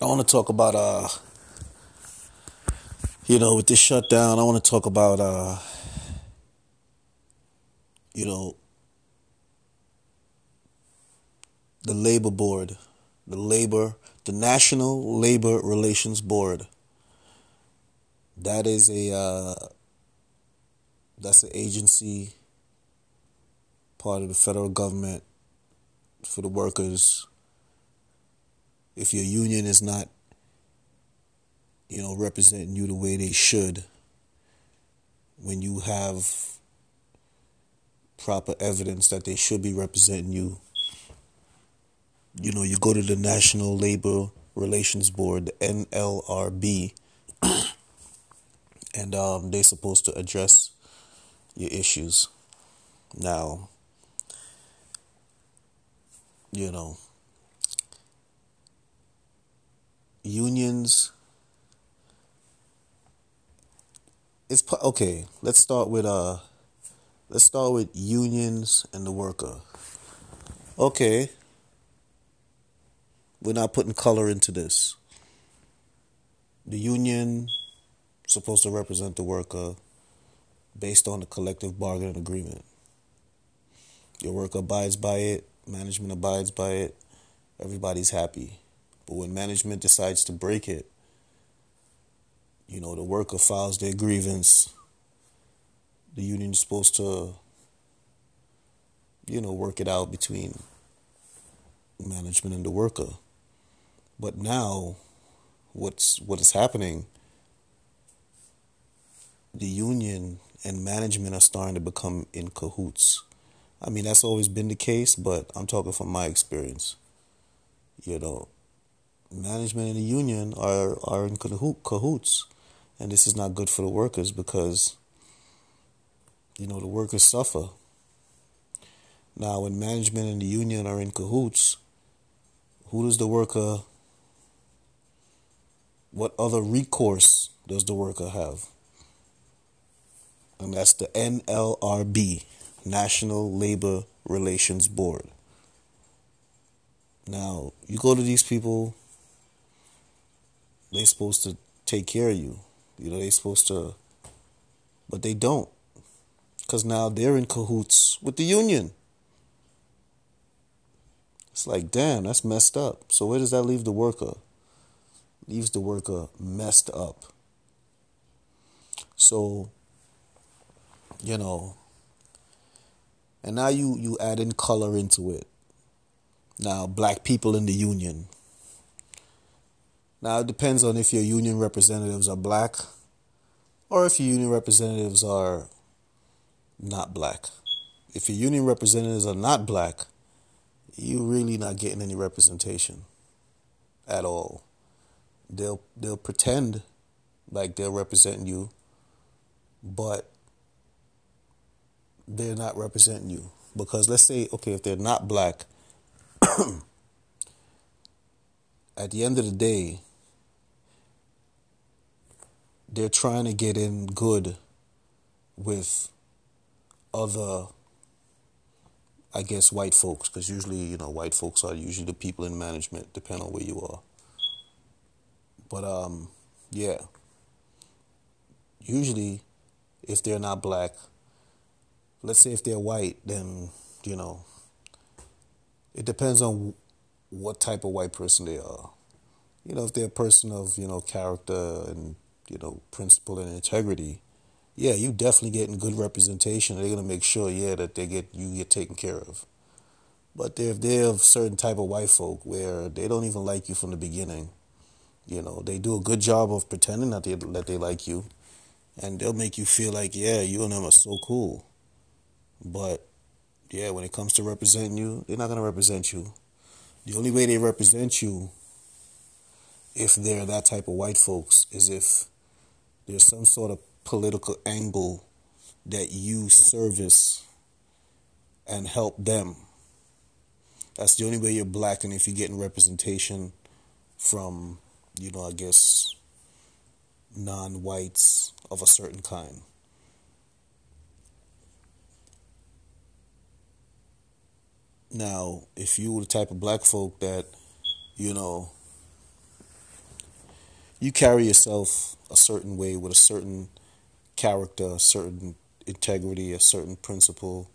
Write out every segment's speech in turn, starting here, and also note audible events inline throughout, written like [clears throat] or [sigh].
I want to talk about uh you know with this shutdown I want to talk about uh you know the labor board the labor the National Labor Relations Board. That is a uh that's an agency part of the federal government for the workers if your union is not you know, representing you the way they should when you have proper evidence that they should be representing you. You know, you go to the National Labor Relations Board, the NLRB, [clears throat] and um, they're supposed to address your issues. Now, you know, unions it's okay. Let's start with uh, let's start with unions and the worker. Okay, we're not putting color into this. The union supposed to represent the worker based on the collective bargaining agreement. Your worker abides by it, management abides by it, everybody's happy. But when management decides to break it, you know, the worker files their grievance. The union is supposed to, you know, work it out between management and the worker. But now, what's what is happening? The union and management are starting to become in cahoots. I mean, that's always been the case, but I'm talking from my experience. You know, management and the union are are in cahoots. And this is not good for the workers because, you know, the workers suffer. Now, when management and the union are in cahoots, who does the worker, what other recourse does the worker have? And that's the NLRB, National Labor Relations Board. Now, you go to these people, they're supposed to take care of you. You know, they're supposed to, but they don't. Because now they're in cahoots with the union. It's like, damn, that's messed up. So where does that leave the worker? Leaves the worker messed up. So, you know, and now you you add in color into it. Now, black people in the union. Now, it depends on if your union representatives are black or if your union representatives are not black. If your union representatives are not black, you're really not getting any representation at all. They'll they'll pretend like they're representing you, but they're not representing you. Because let's say, okay, if they're not black, [clears throat] at the end of the day, they're trying to get in good with other I guess white folks because usually you know white folks are usually the people in management depending on where you are. But um yeah. Usually if they're not black let's say if they're white then you know it depends on what type of white person they are. You know if they're a person of you know character and you know, principle and integrity, yeah, you definitely getting good representation. They're gonna make sure, yeah, that they get you get taken care of. But if they're of certain type of white folk where they don't even like you from the beginning, you know, they do a good job of pretending that they that they like you, and they'll make you feel like, yeah, you and them are so cool. But yeah, when it comes to representing you, they're not gonna represent you. The only way they represent you, if they're that type of white folks, is if there's some sort of political angle that you service and help them. That's the only way you're black, and if you're getting representation from, you know, I guess, non whites of a certain kind. Now, if you were the type of black folk that, you know, you carry yourself a certain way with a certain character, a certain integrity, a certain principle.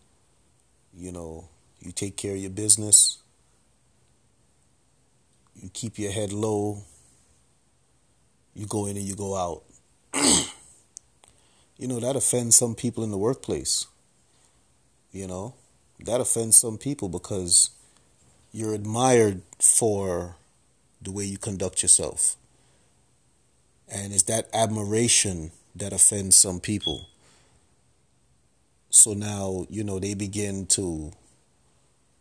You know, you take care of your business. You keep your head low. You go in and you go out. [clears throat] you know, that offends some people in the workplace. You know, that offends some people because you're admired for the way you conduct yourself. And it's that admiration that offends some people. So now, you know, they begin to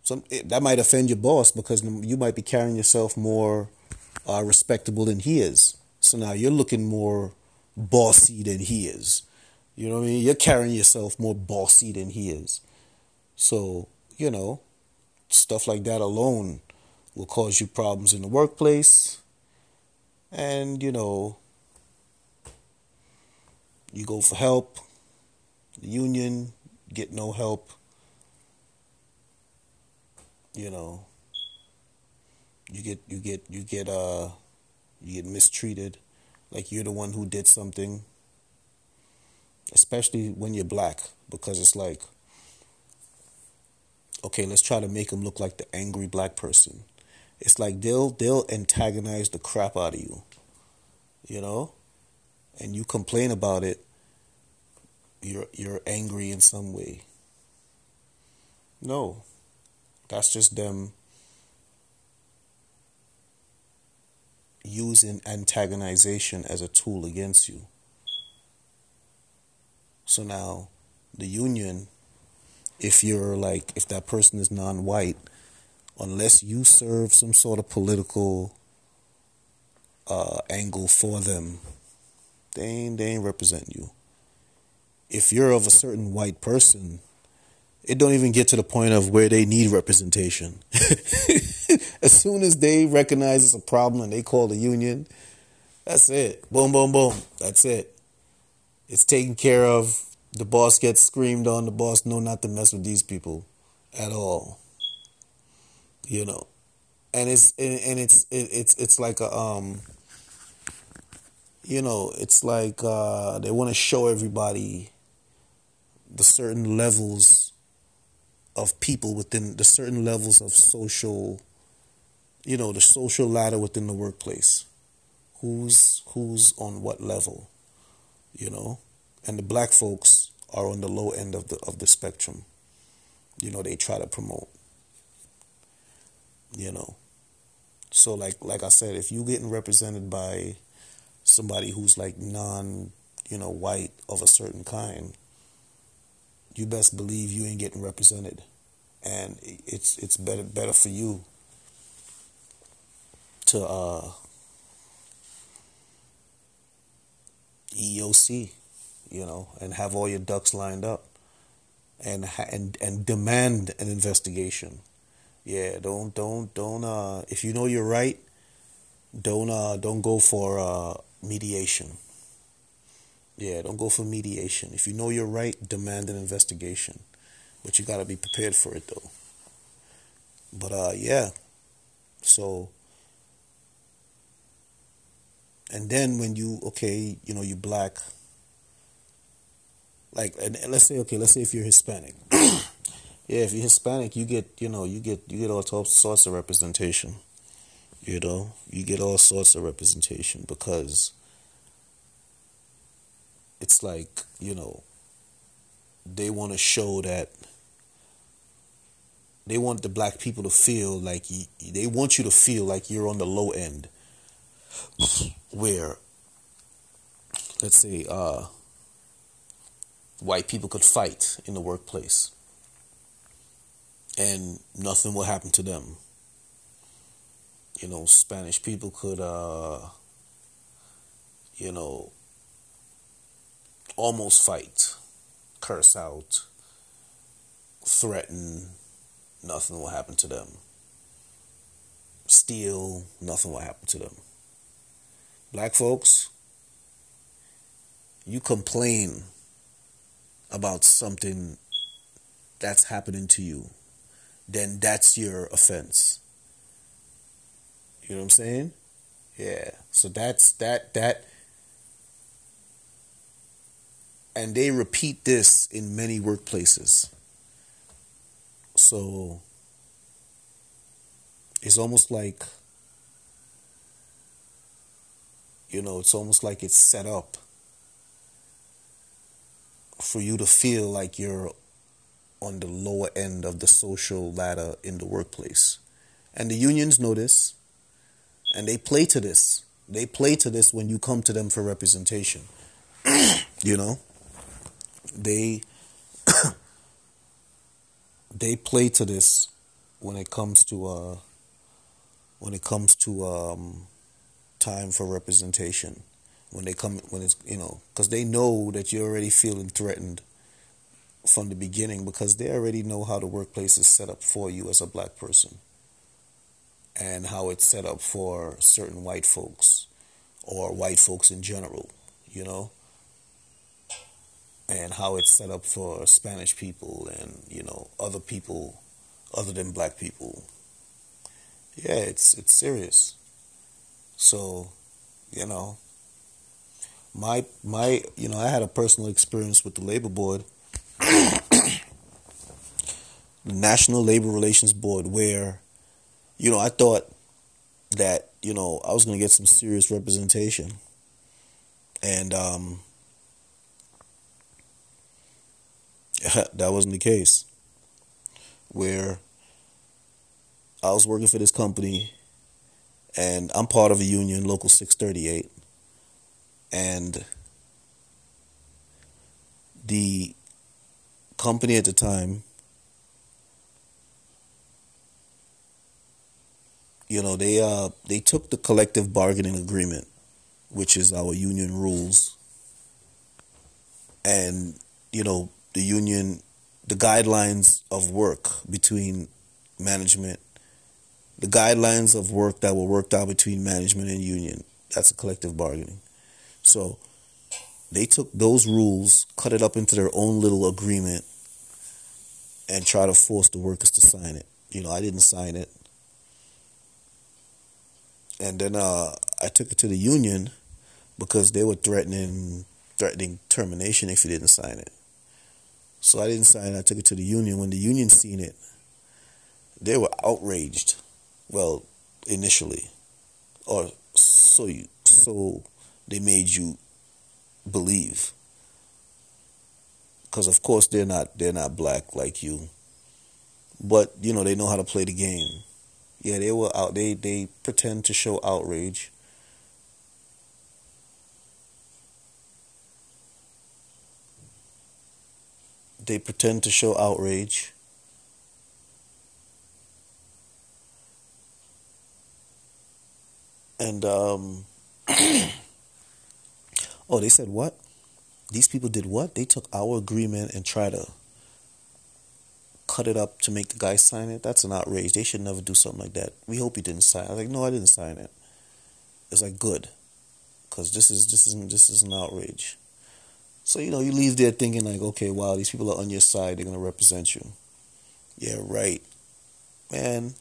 some that might offend your boss because you might be carrying yourself more uh, respectable than he is. So now you're looking more bossy than he is. You know what I mean? You're carrying yourself more bossy than he is. So, you know, stuff like that alone will cause you problems in the workplace. And, you know, you go for help, the union, get no help. You know, you get you get you get uh you get mistreated like you're the one who did something especially when you're black because it's like okay, let's try to make them look like the angry black person. It's like they'll they'll antagonize the crap out of you. You know? And you complain about it, you're you're angry in some way. No. That's just them using antagonization as a tool against you. So now the union if you're like if that person is non-white unless you serve some sort of political uh, angle for them they ain't they ain't represent you if you're of a certain white person it don't even get to the point of where they need representation [laughs] as soon as they recognize it's a problem and they call the union that's it boom boom boom that's it it's taken care of the boss gets screamed on. The boss know not to mess with these people at all. You know, and it's and it's it's it's like a um. You know, it's like uh, they want to show everybody the certain levels of people within the certain levels of social you know the social ladder within the workplace who's who's on what level you know and the black folks are on the low end of the of the spectrum. You know, they try to promote. You know. So like like I said, if you getting represented by somebody who's like non, you know, white of a certain kind, you best believe you ain't getting represented. And it's it's better better for you to uh EEOC you know, and have all your ducks lined up, and and and demand an investigation. Yeah, don't don't don't. Uh, if you know you're right, don't uh, don't go for uh, mediation. Yeah, don't go for mediation. If you know you're right, demand an investigation, but you got to be prepared for it though. But uh, yeah, so. And then when you okay, you know you black like and let's say okay let's say if you're hispanic [clears throat] yeah if you're hispanic you get you know you get you get all sorts of representation you know you get all sorts of representation because it's like you know they want to show that they want the black people to feel like you, they want you to feel like you're on the low end where let's say uh white people could fight in the workplace and nothing will happen to them. You know, Spanish people could, uh, you know, almost fight, curse out, threaten, nothing will happen to them. Steal, nothing will happen to them. Black folks, you complain about something that's happening to you, then that's your offense. You know what I'm saying? Yeah. So that's that that and they repeat this in many workplaces. So it's almost like you know, it's almost like it's set up for you to feel like you're on the lower end of the social ladder in the workplace. And the unions know this, and they play to this. They play to this when you come to them for representation. [clears throat] you know? They [clears throat] they play to this when it comes to uh when it comes to um time for representation when they come when it's you know because they know that you're already feeling threatened from the beginning because they already know how the workplace is set up for you as a black person and how it's set up for certain white folks or white folks in general you know? And how it's set up for Spanish people and you know other people other than black people. Yeah it's it's serious. So you know my my you know I had a personal experience with the labor board, [coughs] the National Labor Relations Board, where you know I thought that you know I was going to get some serious representation, and um, [laughs] that wasn't the case. Where I was working for this company, and I'm part of a union, Local 638 and the company at the time you know they uh they took the collective bargaining agreement which is our union rules and you know the union the guidelines of work between management the guidelines of work that were worked out between management and union that's a collective bargaining so they took those rules, cut it up into their own little agreement, and try to force the workers to sign it. You know, I didn't sign it. And then uh, I took it to the union because they were threatening threatening termination if you didn't sign it. So I didn't sign it. I took it to the union. When the union seen it, they were outraged. Well, initially, or so you so they made you believe because of course they're not they're not black like you but you know they know how to play the game yeah they were out they they pretend to show outrage they pretend to show outrage and um [coughs] Oh, they said what? These people did what? They took our agreement and tried to cut it up to make the guy sign it. That's an outrage. They should never do something like that. We hope he didn't sign. I was like, no, I didn't sign it. It's like good, because this is this is this is an outrage. So you know, you leave there thinking like, okay, wow, these people are on your side. They're gonna represent you. Yeah, right, man.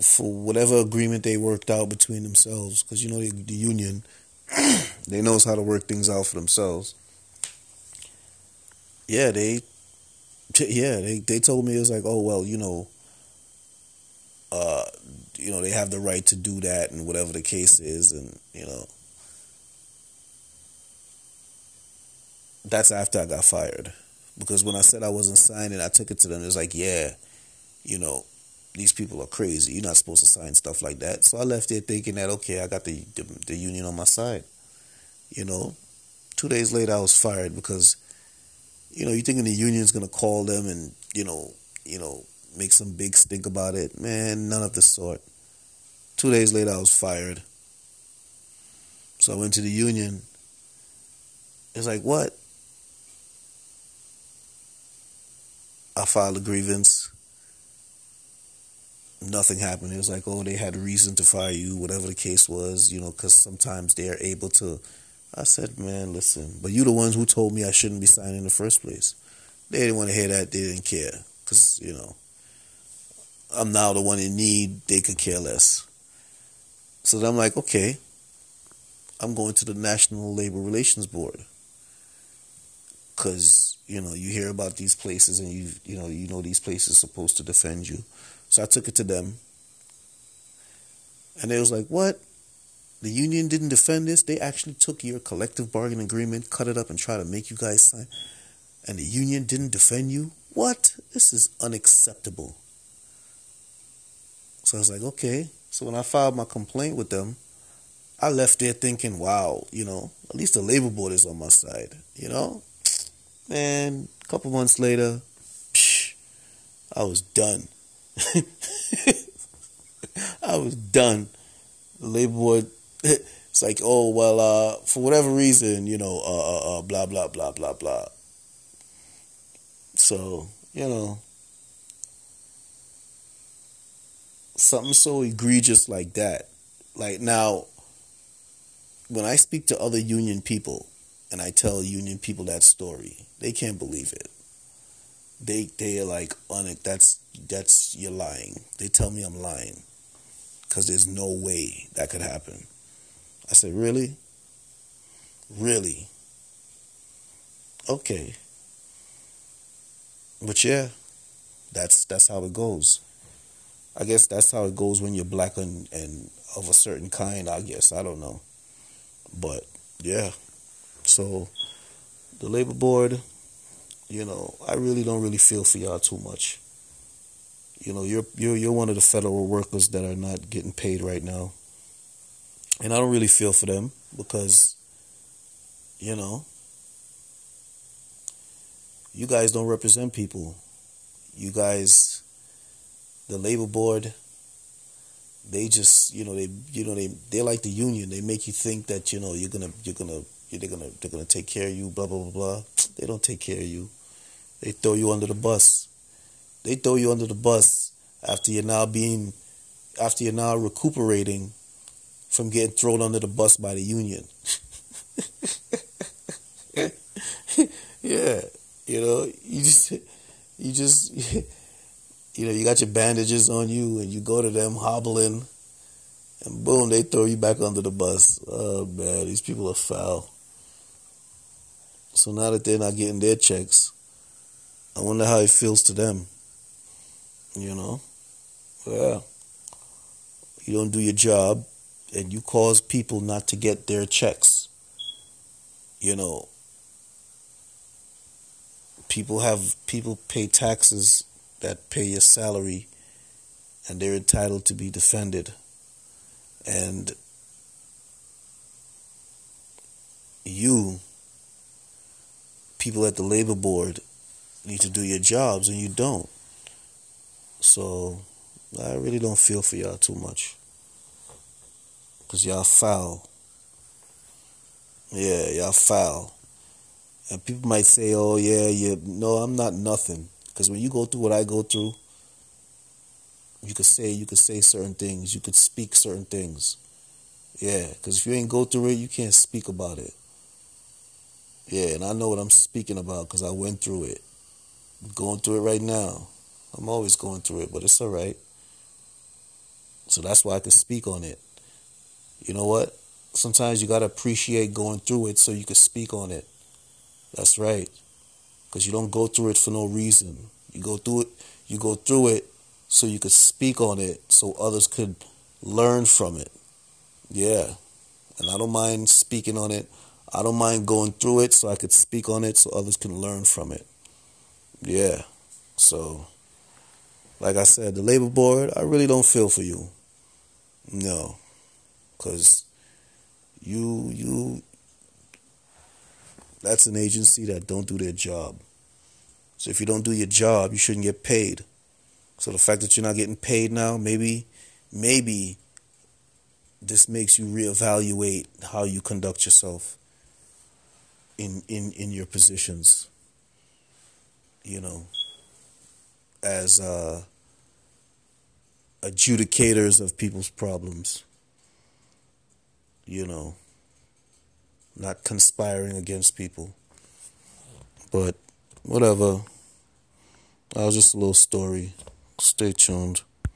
for whatever agreement they worked out between themselves, because you know the, the union, [clears throat] they knows how to work things out for themselves. Yeah, they, yeah, they they told me it was like, oh well, you know, uh, you know, they have the right to do that and whatever the case is, and you know, that's after I got fired, because when I said I wasn't signing, I took it to them. It was like, yeah, you know these people are crazy. You're not supposed to sign stuff like that. So I left there thinking that okay, I got the, the, the union on my side. You know, two days later I was fired because, you know, you thinking the union's gonna call them and you know, you know, make some big stink about it. Man, none of the sort. Two days later I was fired. So I went to the union. It's like what? I filed a grievance nothing happened. It was like, oh, they had a reason to fire you, whatever the case was, you know, because sometimes they're able to. I said, man, listen, but you the ones who told me I shouldn't be signing in the first place. They didn't want to hear that. They didn't care because, you know, I'm now the one in need, they could care less. So I'm like, okay, I'm going to the National Labor Relations Board. Cause, you know, you hear about these places and you you know, you know these places are supposed to defend you. So I took it to them. And they was like, What? The union didn't defend this. They actually took your collective bargaining agreement, cut it up, and tried to make you guys sign. And the union didn't defend you? What? This is unacceptable. So I was like, okay. So when I filed my complaint with them, I left there thinking, wow, you know, at least the labor board is on my side, you know? Man, a couple months later, psh, I was done. [laughs] I was done. The labor board, [laughs] it's like, oh, well, uh, for whatever reason, you know, uh, uh, uh, blah, blah, blah, blah, blah. So, you know, something so egregious like that. Like now, when I speak to other union people and I tell union people that story, they can't believe it. They they are like on it. That's that's you're lying. They tell me I'm lying because there's no way that could happen. I said, really, really, okay, but yeah, that's that's how it goes. I guess that's how it goes when you're black and, and of a certain kind. I guess I don't know. But yeah, so the labor board, you know, I really don't really feel for y'all too much. You know, you're you're you're one of the federal workers that are not getting paid right now, and I don't really feel for them because, you know, you guys don't represent people. You guys, the labor board, they just you know they you know they they're like the union. They make you think that you know you're gonna you're gonna they're gonna they're gonna take care of you. Blah blah blah blah. They don't take care of you. They throw you under the bus. They throw you under the bus after you're now being after you're now recuperating from getting thrown under the bus by the union. [laughs] yeah, you know, you just you just you know, you got your bandages on you and you go to them hobbling and boom, they throw you back under the bus. Oh man, these people are foul. So now that they're not getting their checks, I wonder how it feels to them. You know? Yeah. You don't do your job and you cause people not to get their checks. You know, people have people pay taxes that pay your salary and they're entitled to be defended. And you, people at the labor board, need to do your jobs and you don't. So I really don't feel for y'all too much. Because y'all foul. Yeah, y'all foul. And people might say, oh, yeah, yeah. No, I'm not nothing. Because when you go through what I go through, you could say you could say certain things, you could speak certain things. Yeah, because if you ain't go through it, you can't speak about it. Yeah, and I know what I'm speaking about because I went through it. I'm going through it right now. I'm always going through it, but it's all right. So that's why I can speak on it. You know what? Sometimes you got to appreciate going through it so you can speak on it. That's right because you don't go through it for no reason. You go through it. You go through it so you could speak on it, so others could learn from it. Yeah, and I don't mind speaking on it. I don't mind going through it so I could speak on it, so others can learn from it. Yeah, so like I said, the labor board, I really don't feel for you. No, because you you that's an agency that don't do their job. So if you don't do your job, you shouldn't get paid. So the fact that you're not getting paid now, maybe, maybe this makes you reevaluate how you conduct yourself in in in your positions. You know, as uh, adjudicators of people's problems. You know, not conspiring against people, but whatever. That was just a little story. Stay tuned.